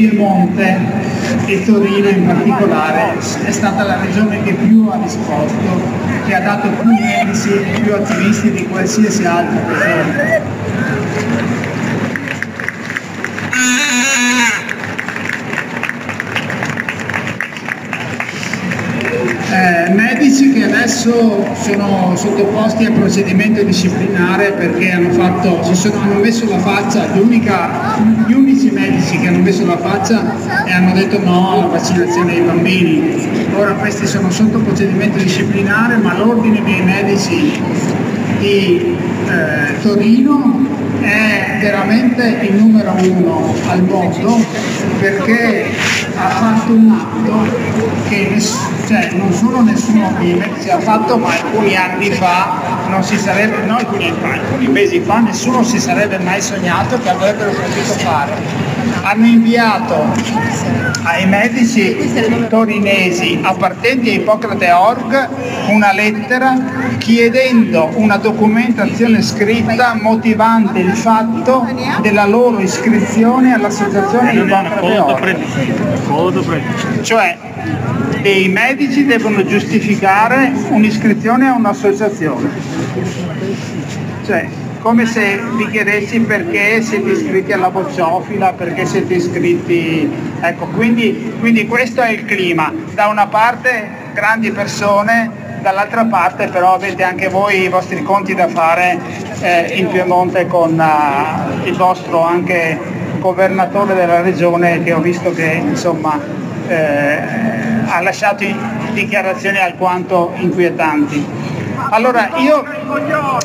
Piemonte e Torino in particolare è stata la regione che più ha risposto, che ha dato più medici e più attivisti di qualsiasi altra regione. Medici che adesso sono sottoposti a procedimento disciplinare perché hanno, fatto, sono, hanno messo la faccia, gli unici medici che hanno messo la faccia e hanno detto no alla vaccinazione dei bambini. Ora questi sono sotto procedimento disciplinare ma l'ordine dei medici di eh, Torino è veramente il numero uno al mondo perché ha fatto un atto che nessuno cioè non solo nessuno dei medici ha fatto ma alcuni anni fa non si sarebbe, no alcuni anni fa, alcuni mesi fa nessuno si sarebbe mai sognato che avrebbero potuto fare. Hanno inviato ai medici torinesi appartenti a Ippocrate Org una lettera chiedendo una documentazione scritta motivante il fatto della loro iscrizione all'associazione Ippocrate Org. Cioè dei medici devono giustificare un'iscrizione a un'associazione. Cioè, come se vi chiedessi perché siete iscritti alla bocciofila, perché siete iscritti... Ecco, quindi, quindi questo è il clima. Da una parte grandi persone, dall'altra parte però avete anche voi i vostri conti da fare eh, in Piemonte con uh, il vostro anche governatore della regione che ho visto che insomma eh, ha lasciato dichiarazioni alquanto inquietanti. Allora io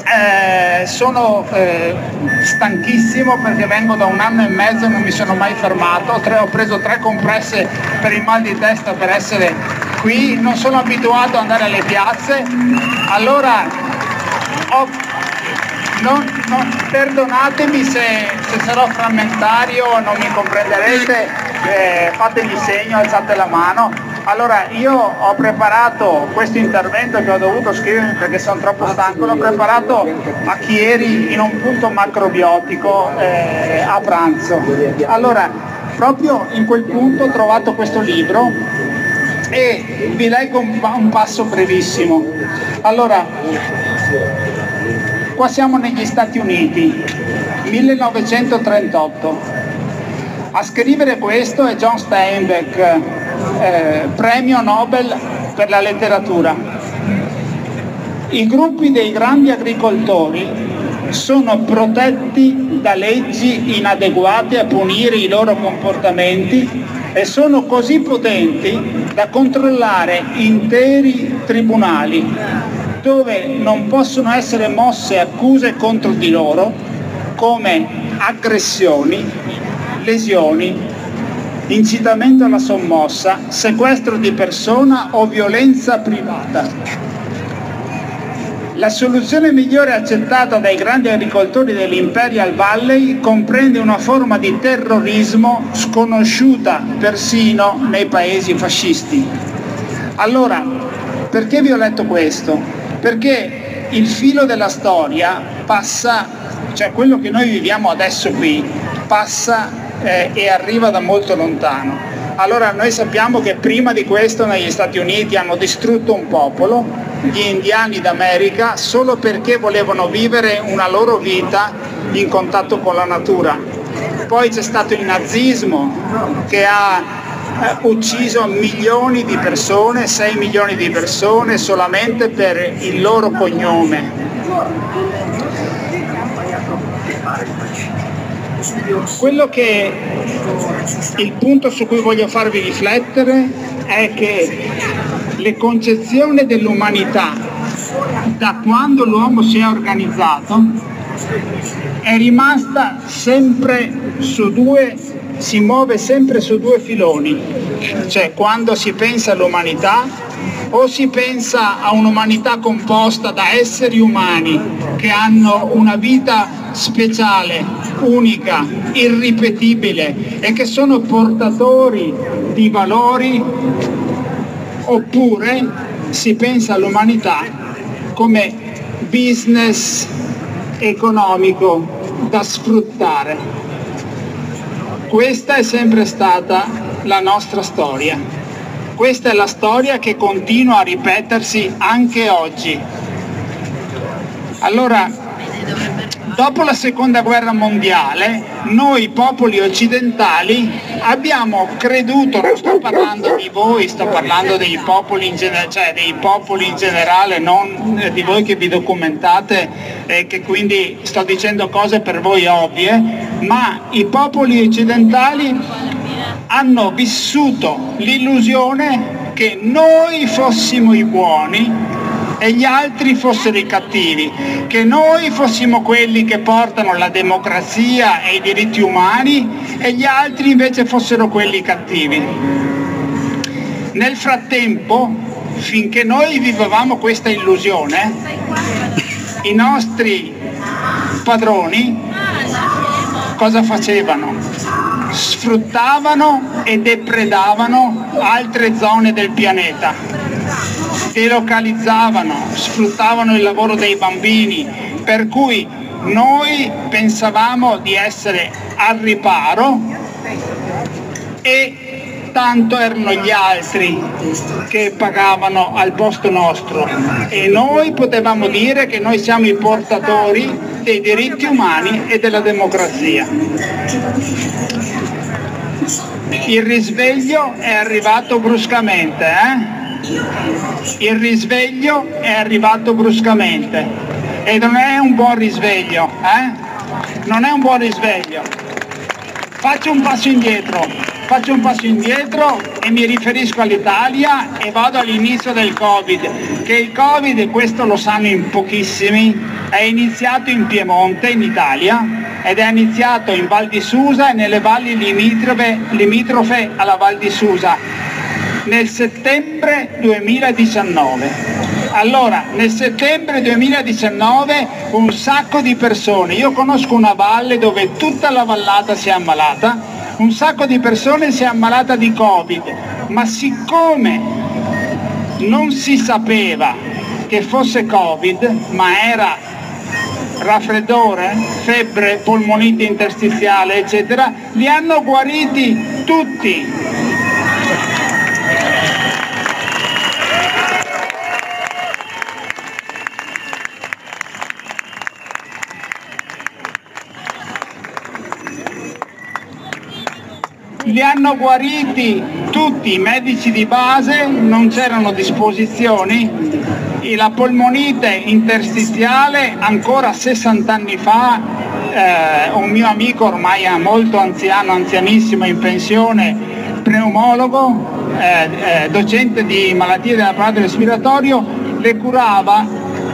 eh, sono eh, stanchissimo perché vengo da un anno e mezzo e non mi sono mai fermato, tre, ho preso tre compresse per il mal di testa per essere qui, non sono abituato ad andare alle piazze, allora ho, non, non, perdonatemi se, se, sarò frammentario, non mi comprenderete, eh, fatemi segno, alzate la mano, allora io ho preparato questo intervento che ho dovuto scrivere perché sono troppo stanco, l'ho preparato a Chieri in un punto macrobiotico eh, a pranzo. Allora proprio in quel punto ho trovato questo libro e vi leggo un, un passo brevissimo. Allora, qua siamo negli Stati Uniti, 1938. A scrivere questo è John Steinbeck, eh, premio Nobel per la letteratura. I gruppi dei grandi agricoltori sono protetti da leggi inadeguate a punire i loro comportamenti e sono così potenti da controllare interi tribunali dove non possono essere mosse accuse contro di loro come aggressioni, lesioni incitamento alla sommossa, sequestro di persona o violenza privata. La soluzione migliore accettata dai grandi agricoltori dell'Imperial Valley comprende una forma di terrorismo sconosciuta persino nei paesi fascisti. Allora, perché vi ho letto questo? Perché il filo della storia passa, cioè quello che noi viviamo adesso qui, passa eh, e arriva da molto lontano. Allora noi sappiamo che prima di questo negli Stati Uniti hanno distrutto un popolo, gli indiani d'America, solo perché volevano vivere una loro vita in contatto con la natura. Poi c'è stato il nazismo che ha eh, ucciso milioni di persone, 6 milioni di persone solamente per il loro cognome. Quello che il punto su cui voglio farvi riflettere è che le concezioni dell'umanità da quando l'uomo si è organizzato è rimasta sempre su due, si muove sempre su due filoni, cioè quando si pensa all'umanità o si pensa a un'umanità composta da esseri umani che hanno una vita speciale, unica, irripetibile e che sono portatori di valori oppure si pensa all'umanità come business economico da sfruttare. Questa è sempre stata la nostra storia. Questa è la storia che continua a ripetersi anche oggi. Allora, dopo la seconda guerra mondiale, noi popoli occidentali abbiamo creduto, non sto parlando di voi, sto parlando dei popoli in, gener- cioè dei popoli in generale, non di voi che vi documentate e che quindi sto dicendo cose per voi ovvie, ma i popoli occidentali hanno vissuto l'illusione che noi fossimo i buoni e gli altri fossero i cattivi, che noi fossimo quelli che portano la democrazia e i diritti umani e gli altri invece fossero quelli cattivi. Nel frattempo, finché noi vivevamo questa illusione, i nostri padroni cosa facevano? Sfruttavano e depredavano altre zone del pianeta delocalizzavano, sfruttavano il lavoro dei bambini, per cui noi pensavamo di essere al riparo e tanto erano gli altri che pagavano al posto nostro e noi potevamo dire che noi siamo i portatori dei diritti umani e della democrazia. Il risveglio è arrivato bruscamente, eh? Il risveglio è arrivato bruscamente e non è un buon risveglio, eh? Non è un buon risveglio. Faccio un passo indietro, faccio un passo indietro e mi riferisco all'Italia e vado all'inizio del Covid, che il Covid, questo lo sanno in pochissimi, è iniziato in Piemonte, in Italia, ed è iniziato in Val di Susa e nelle valli limitrofe, limitrofe alla Val di Susa nel settembre 2019. Allora, nel settembre 2019 un sacco di persone, io conosco una valle dove tutta la vallata si è ammalata, un sacco di persone si è ammalata di Covid, ma siccome non si sapeva che fosse Covid, ma era raffreddore, febbre, polmonite interstiziale, eccetera, li hanno guariti tutti li hanno guariti tutti i medici di base, non c'erano disposizioni, la polmonite interstiziale ancora 60 anni fa, eh, un mio amico ormai molto anziano, anzianissimo in pensione, pneumologo, eh, eh, docente di malattie dell'apparato respiratorio, le curava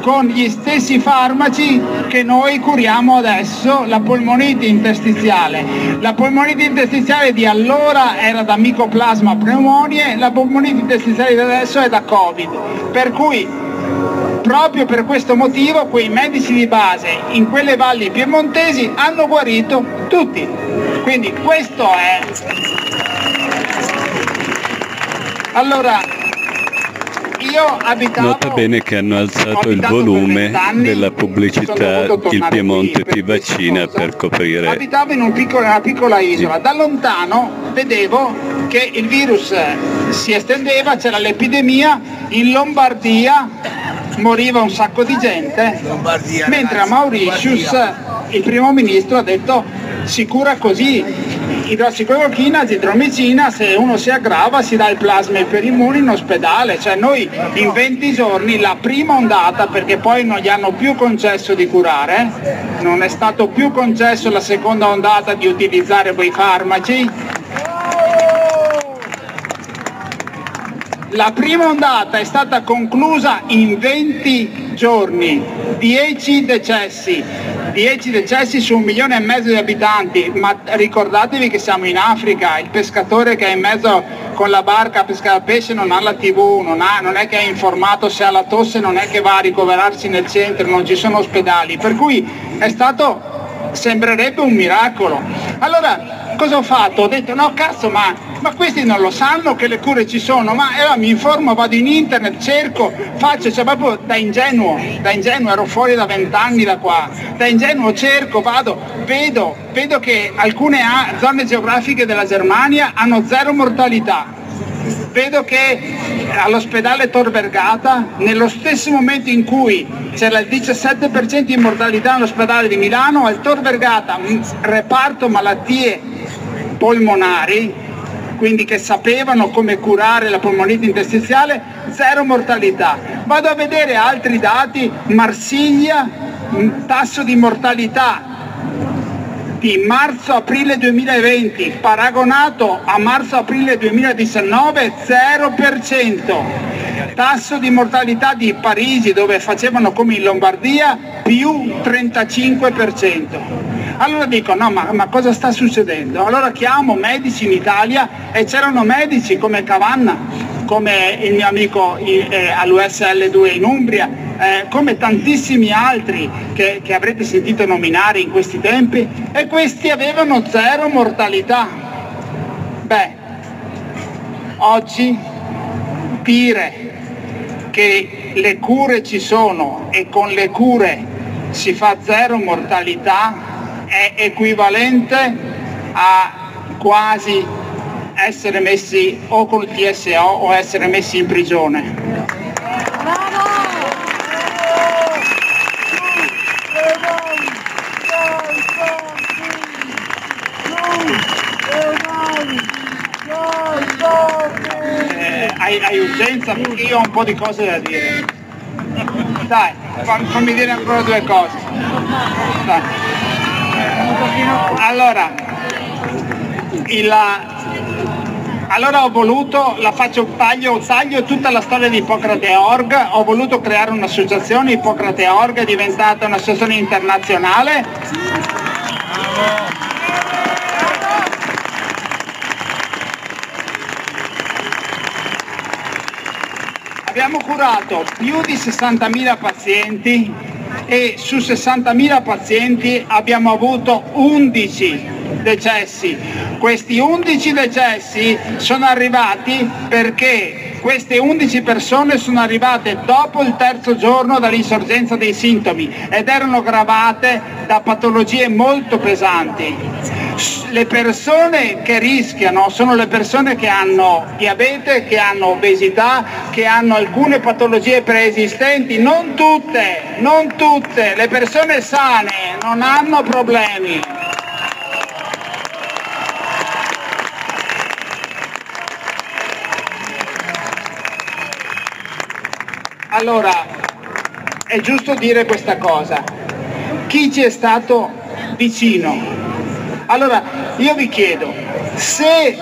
con gli stessi farmaci che noi curiamo adesso la polmonite interstiziale. La polmonite interstiziale di allora era da micoplasma pneumonie, la polmonite interstiziale di adesso è da Covid. Per cui proprio per questo motivo quei medici di base in quelle valli piemontesi hanno guarito tutti. Quindi questo è... Allora, Nota bene che hanno alzato il volume della pubblicità Il Piemonte ti vaccina per coprire. Abitavo in un piccolo, una piccola isola, da lontano vedevo che il virus si estendeva, c'era l'epidemia, in Lombardia moriva un sacco di gente, mentre a Mauritius il primo ministro ha detto si cura così, idrossiclorochina, zidromicina, se uno si aggrava si dà il plasma iperimmune in ospedale, cioè noi in 20 giorni la prima ondata, perché poi non gli hanno più concesso di curare, non è stato più concesso la seconda ondata di utilizzare quei farmaci, La prima ondata è stata conclusa in 20 giorni, 10 decessi, 10 decessi su un milione e mezzo di abitanti, ma ricordatevi che siamo in Africa, il pescatore che è in mezzo con la barca a pescare pesce non ha la tv, non, ha, non è che è informato se ha la tosse, non è che va a ricoverarsi nel centro, non ci sono ospedali, per cui è stato sembrerebbe un miracolo. Allora cosa ho fatto? Ho detto no cazzo ma, ma questi non lo sanno che le cure ci sono, ma allora mi informo, vado in internet, cerco, faccio, cioè proprio da ingenuo, da ingenuo, ero fuori da vent'anni da qua, da ingenuo cerco, vado, vedo, vedo che alcune zone geografiche della Germania hanno zero mortalità, vedo che all'ospedale Tor Vergata, nello stesso momento in cui c'era il 17% di mortalità all'ospedale di Milano, al Tor Vergata, reparto malattie polmonari, quindi che sapevano come curare la polmonite interstiziale, zero mortalità. Vado a vedere altri dati, Marsiglia, tasso di mortalità di marzo-aprile 2020 paragonato a marzo-aprile 2019 0%. Tasso di mortalità di Parigi dove facevano come in Lombardia più 35%. Allora dico no ma, ma cosa sta succedendo? Allora chiamo medici in Italia e c'erano medici come Cavanna come il mio amico eh, all'USL2 in Umbria, eh, come tantissimi altri che, che avrete sentito nominare in questi tempi, e questi avevano zero mortalità. Beh, oggi dire che le cure ci sono e con le cure si fa zero mortalità è equivalente a quasi essere messi o col TSO o essere messi in prigione. Eh, hai, hai, urgenza perché io ho un po' di cose da dire. Dai, fammi dire ancora due cose. Dai. Allora, il, allora ho voluto, la faccio taglio, taglio tutta la storia di Ippocrate Org, ho voluto creare un'associazione, Ippocrate Org è diventata un'associazione internazionale. Abbiamo curato più di 60.000 pazienti e su 60.000 pazienti abbiamo avuto 11 decessi. Questi 11 decessi sono arrivati perché queste 11 persone sono arrivate dopo il terzo giorno dall'insorgenza dei sintomi ed erano gravate da patologie molto pesanti. Le persone che rischiano sono le persone che hanno diabete, che hanno obesità, che hanno alcune patologie preesistenti, non tutte, non tutte, le persone sane non hanno problemi. Allora, è giusto dire questa cosa. Chi ci è stato vicino? Allora, io vi chiedo, se,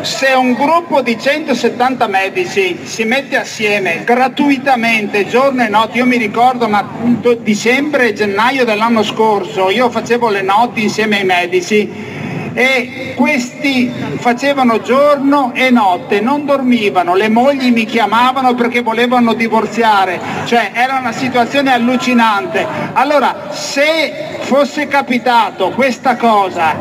se un gruppo di 170 medici si mette assieme gratuitamente giorno e notte, io mi ricordo ma dicembre e gennaio dell'anno scorso, io facevo le notti insieme ai medici, e questi facevano giorno e notte, non dormivano, le mogli mi chiamavano perché volevano divorziare, cioè era una situazione allucinante. Allora, se fosse capitato questa cosa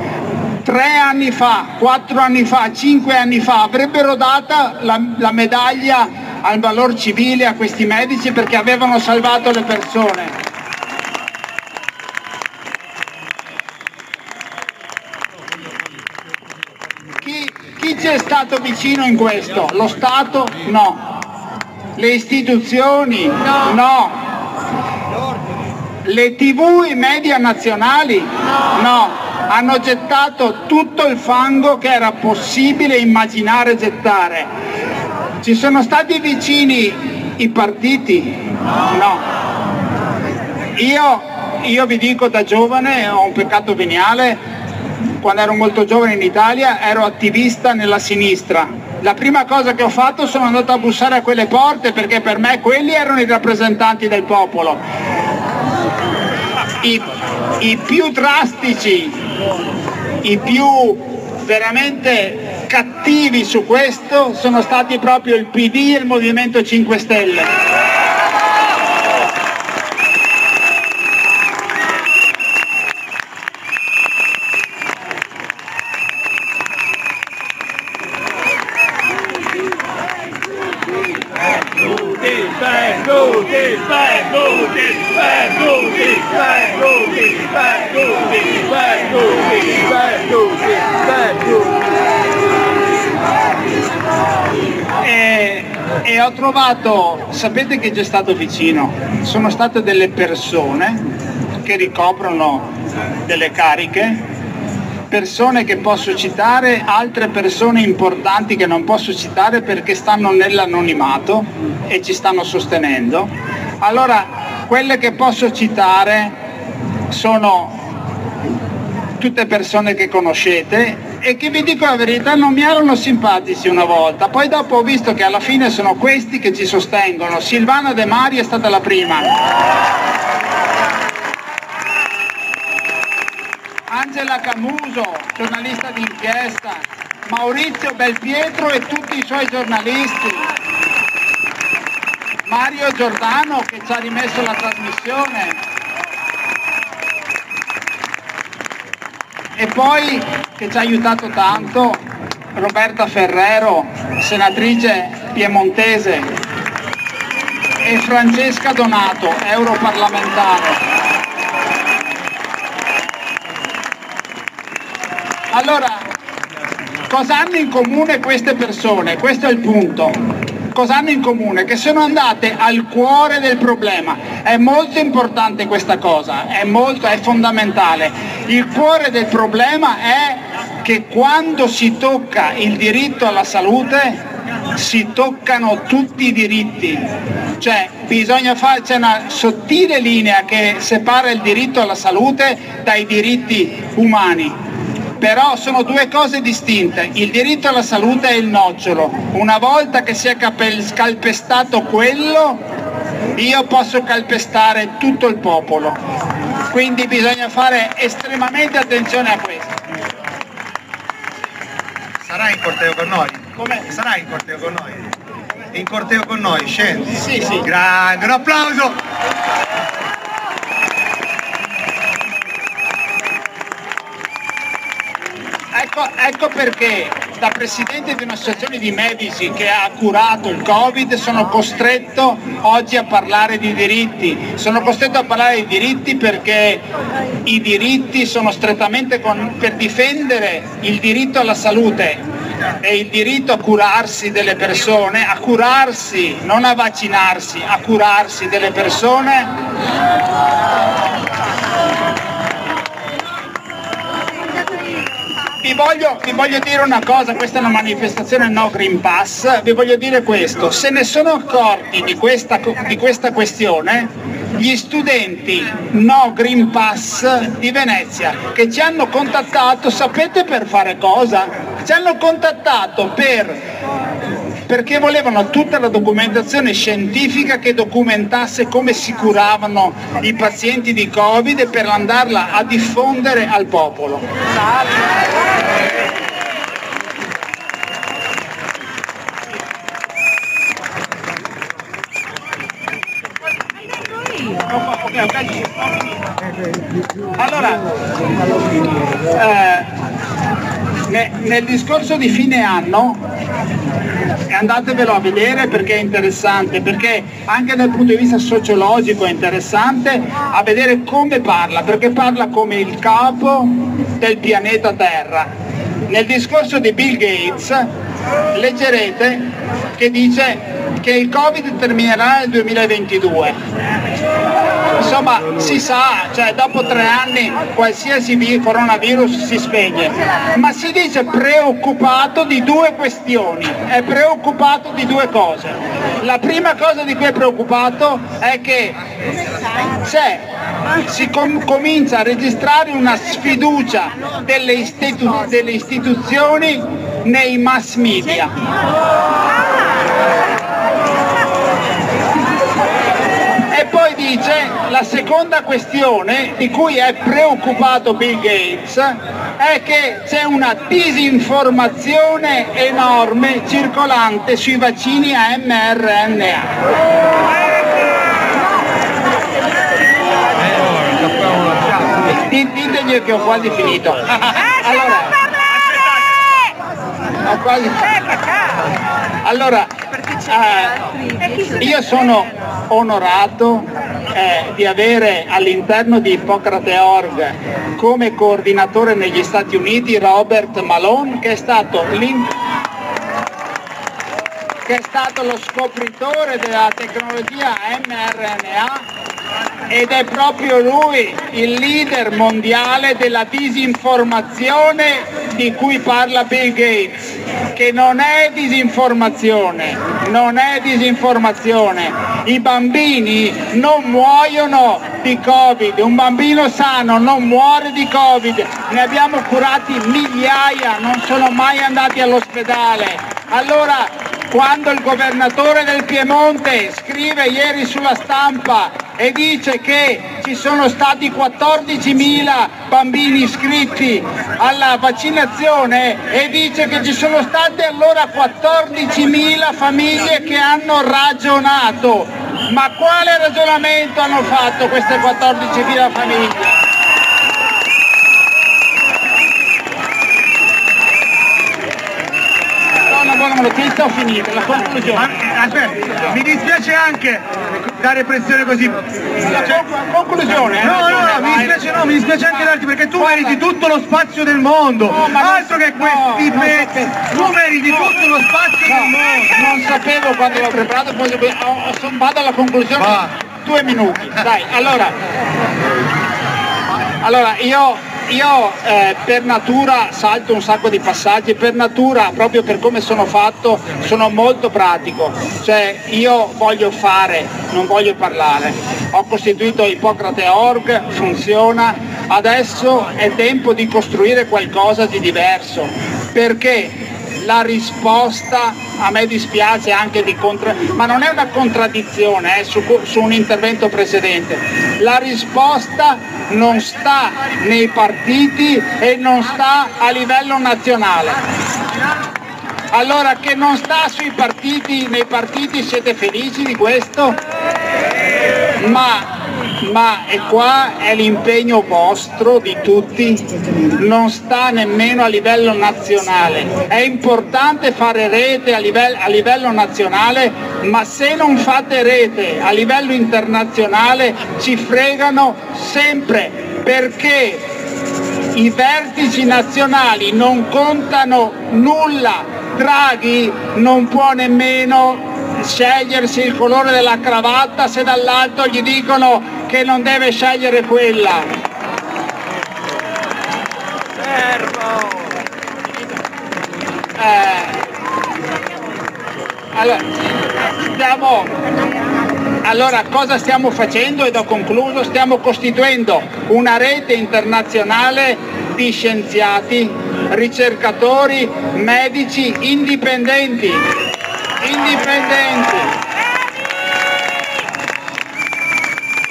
tre anni fa, quattro anni fa, cinque anni fa, avrebbero data la, la medaglia al valor civile a questi medici perché avevano salvato le persone. ci è stato vicino in questo? Lo Stato? No. Le istituzioni? No. Le tv e media nazionali? No. Hanno gettato tutto il fango che era possibile immaginare gettare. Ci sono stati vicini i partiti? No. Io, io vi dico da giovane, ho un peccato veniale, quando ero molto giovane in Italia ero attivista nella sinistra. La prima cosa che ho fatto sono andato a bussare a quelle porte perché per me quelli erano i rappresentanti del popolo. I, i più drastici, i più veramente cattivi su questo sono stati proprio il PD e il Movimento 5 Stelle. E, ho trovato, sapete che c'è stato vicino? Sono state delle persone che ricoprono delle cariche persone che posso citare, altre persone importanti che non posso citare perché stanno nell'anonimato e ci stanno sostenendo. Allora, quelle che posso citare sono tutte persone che conoscete e che vi dico la verità non mi erano simpatici una volta, poi dopo ho visto che alla fine sono questi che ci sostengono. Silvana De Mari è stata la prima. Angela Camuso, giornalista d'inchiesta, Maurizio Belpietro e tutti i suoi giornalisti, Mario Giordano che ci ha rimesso la trasmissione e poi che ci ha aiutato tanto Roberta Ferrero, senatrice piemontese e Francesca Donato, europarlamentare. Allora, cosa hanno in comune queste persone? Questo è il punto. Cosa hanno in comune? Che sono andate al cuore del problema. È molto importante questa cosa, è, molto, è fondamentale. Il cuore del problema è che quando si tocca il diritto alla salute si toccano tutti i diritti, cioè bisogna fare, c'è una sottile linea che separa il diritto alla salute dai diritti umani però sono due cose distinte. Il diritto alla salute è il nocciolo. Una volta che si è calpestato quello, io posso calpestare tutto il popolo. Quindi bisogna fare estremamente attenzione a questo. Sarà in corteo con noi? Come? Sarà in corteo con noi? In corteo con noi, scendi? Sì, sì. Grande, un applauso! Ecco, ecco, perché da presidente di un'associazione di medici che ha curato il Covid sono costretto oggi a parlare di diritti. Sono costretto a parlare di diritti perché i diritti sono strettamente con, per difendere il diritto alla salute e il diritto a curarsi delle persone, a curarsi, non a vaccinarsi, a curarsi delle persone vi voglio, vi voglio, dire una cosa, questa è una manifestazione no Green Pass, vi voglio dire questo, se ne sono accorti di questa, di questa questione gli studenti no Green Pass di Venezia che ci hanno contattato, sapete per fare cosa? Ci hanno contattato per perché volevano tutta la documentazione scientifica che documentasse come si curavano i pazienti di Covid per andarla a diffondere al popolo. Allora, eh, nel discorso di fine anno andatevelo a vedere perché è interessante, perché anche dal punto di vista sociologico è interessante a vedere come parla, perché parla come il capo del pianeta Terra. Nel discorso di Bill Gates leggerete che dice che il Covid terminerà nel 2022 insomma si sa, cioè dopo tre anni qualsiasi coronavirus si spegne, ma si dice preoccupato di due questioni, è preoccupato di due cose. La prima cosa di cui è preoccupato è che c'è, si com- comincia a registrare una sfiducia delle, istitu- delle istituzioni nei mass media. poi dice la seconda questione di cui è preoccupato Bill Gates è che c'è una disinformazione enorme circolante sui vaccini a mRNA. Ditegli che ho quasi finito. Allora, ho quasi... Allora, eh, io sono onorato eh, di avere all'interno di Ippocrate Org come coordinatore negli Stati Uniti Robert Malone che è stato che è stato lo scopritore della tecnologia mRNA ed è proprio lui il leader mondiale della disinformazione di cui parla Bill Gates, che non è disinformazione, non è disinformazione. I bambini non muoiono di Covid, un bambino sano non muore di Covid, ne abbiamo curati migliaia, non sono mai andati all'ospedale. Allora quando il governatore del Piemonte scrive ieri sulla stampa e dice che ci sono stati 14.000 bambini iscritti alla vaccinazione e dice che ci sono state allora 14.000 famiglie che hanno ragionato. Ma quale ragionamento hanno fatto queste 14.000 famiglie? Buona notizia ho finito, la conclusione. aspetta, mi dispiace anche dare pressione così. La conclusione. No, no, no, mi dispiace, no, mi dispiace anche darti perché tu meriti tutto lo spazio del mondo. Altro che questi pezzi. Tu meriti tutto lo spazio del mondo. Non sapevo quando l'ho preparato, poi vado alla conclusione. Due minuti. Dai, allora. Allora, io io eh, per natura salto un sacco di passaggi, per natura, proprio per come sono fatto, sono molto pratico, cioè io voglio fare, non voglio parlare. Ho costituito Ippocrate Org, funziona, adesso è tempo di costruire qualcosa di diverso, perché la risposta a me dispiace anche di contra... ma non è una contraddizione eh, su, su un intervento precedente. La risposta non sta nei partiti e non sta a livello nazionale. Allora che non sta sui partiti, nei partiti siete felici di questo? Ma ma e qua è l'impegno vostro di tutti, non sta nemmeno a livello nazionale. È importante fare rete a livello, a livello nazionale, ma se non fate rete a livello internazionale ci fregano sempre perché i vertici nazionali non contano nulla. Draghi non può nemmeno scegliersi il colore della cravatta se dall'alto gli dicono che non deve scegliere quella. Eh, allora, stiamo, allora, cosa stiamo facendo? Ed ho concluso, stiamo costituendo una rete internazionale di scienziati, ricercatori, medici indipendenti indipendenti.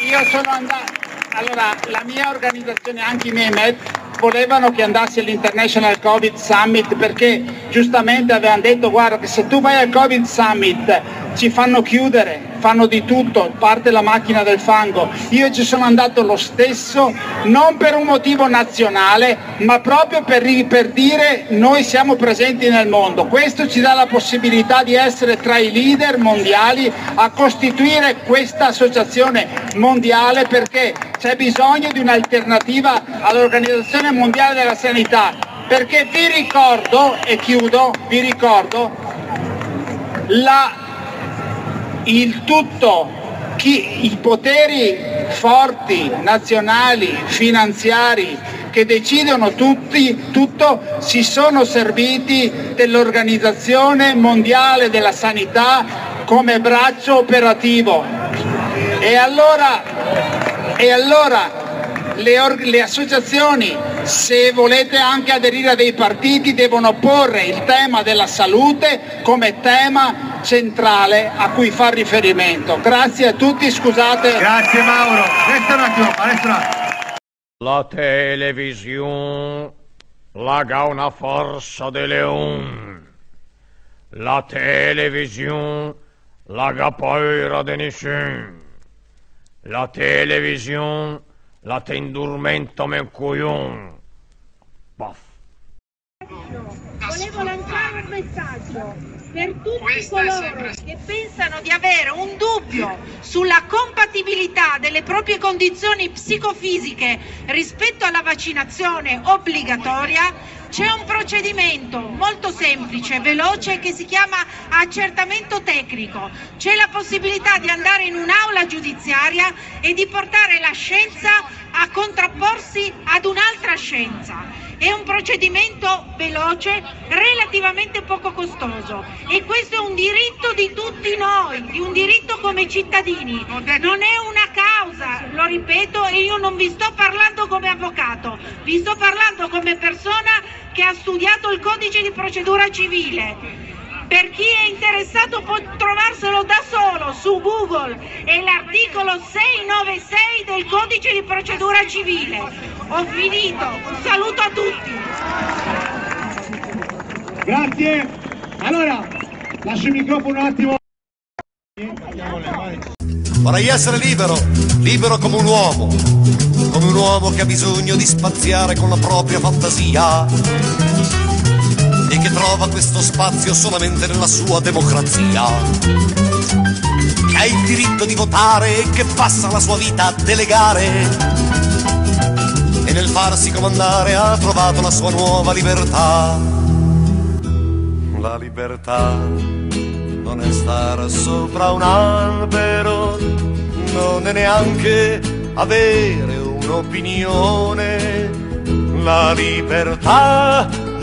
Io sono andato, allora la mia organizzazione, anche i miei med, volevano che andassi all'International Covid Summit perché giustamente avevano detto guarda che se tu vai al Covid Summit ci fanno chiudere, fanno di tutto, parte la macchina del fango. Io ci sono andato lo stesso, non per un motivo nazionale, ma proprio per, per, dire noi siamo presenti nel mondo. Questo ci dà la possibilità di essere tra i leader mondiali a costituire questa associazione mondiale perché c'è bisogno di un'alternativa all'Organizzazione Mondiale della Sanità. Perché vi ricordo, e chiudo, vi ricordo, la il tutto, chi, i poteri forti, nazionali, finanziari, che decidono tutti, tutto, si sono serviti dell'Organizzazione Mondiale della Sanità come braccio operativo. E allora, e allora le, le associazioni, se volete anche aderire a dei partiti, devono porre il tema della salute come tema centrale a cui far riferimento. Grazie a tutti, scusate. Grazie Mauro. Resta un attimo, resta La televisione laga una forza de leon. La televisione laga paura de nessun. La televisione la t'indurmento men coglion. Boff. Volevo lanciare un messaggio. Per tutti coloro che pensano di avere un dubbio sulla compatibilità delle proprie condizioni psicofisiche rispetto alla vaccinazione obbligatoria, c'è un procedimento molto semplice, veloce, che si chiama accertamento tecnico. C'è la possibilità di andare in un'aula giudiziaria e di portare la scienza a contrapporsi ad un'altra scienza. È un procedimento veloce, relativamente poco costoso e questo è un diritto di tutti noi, di un diritto come cittadini. Non è una causa, lo ripeto, e io non vi sto parlando come avvocato, vi sto parlando come persona che ha studiato il codice di procedura civile. Per chi è interessato può trovarselo da solo su Google, è l'articolo 696 del codice di procedura civile. Ho finito, un saluto a tutti. Grazie. Allora, lascio il microfono un attimo. Vorrei essere libero, libero come un uomo, come un uomo che ha bisogno di spaziare con la propria fantasia e che trova questo spazio solamente nella sua democrazia. Che ha il diritto di votare e che passa la sua vita a delegare. E nel farsi comandare ha trovato la sua nuova libertà. La libertà non è stare sopra un albero, non è neanche avere un'opinione. La libertà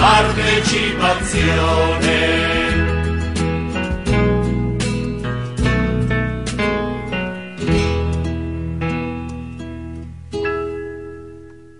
partecipazione.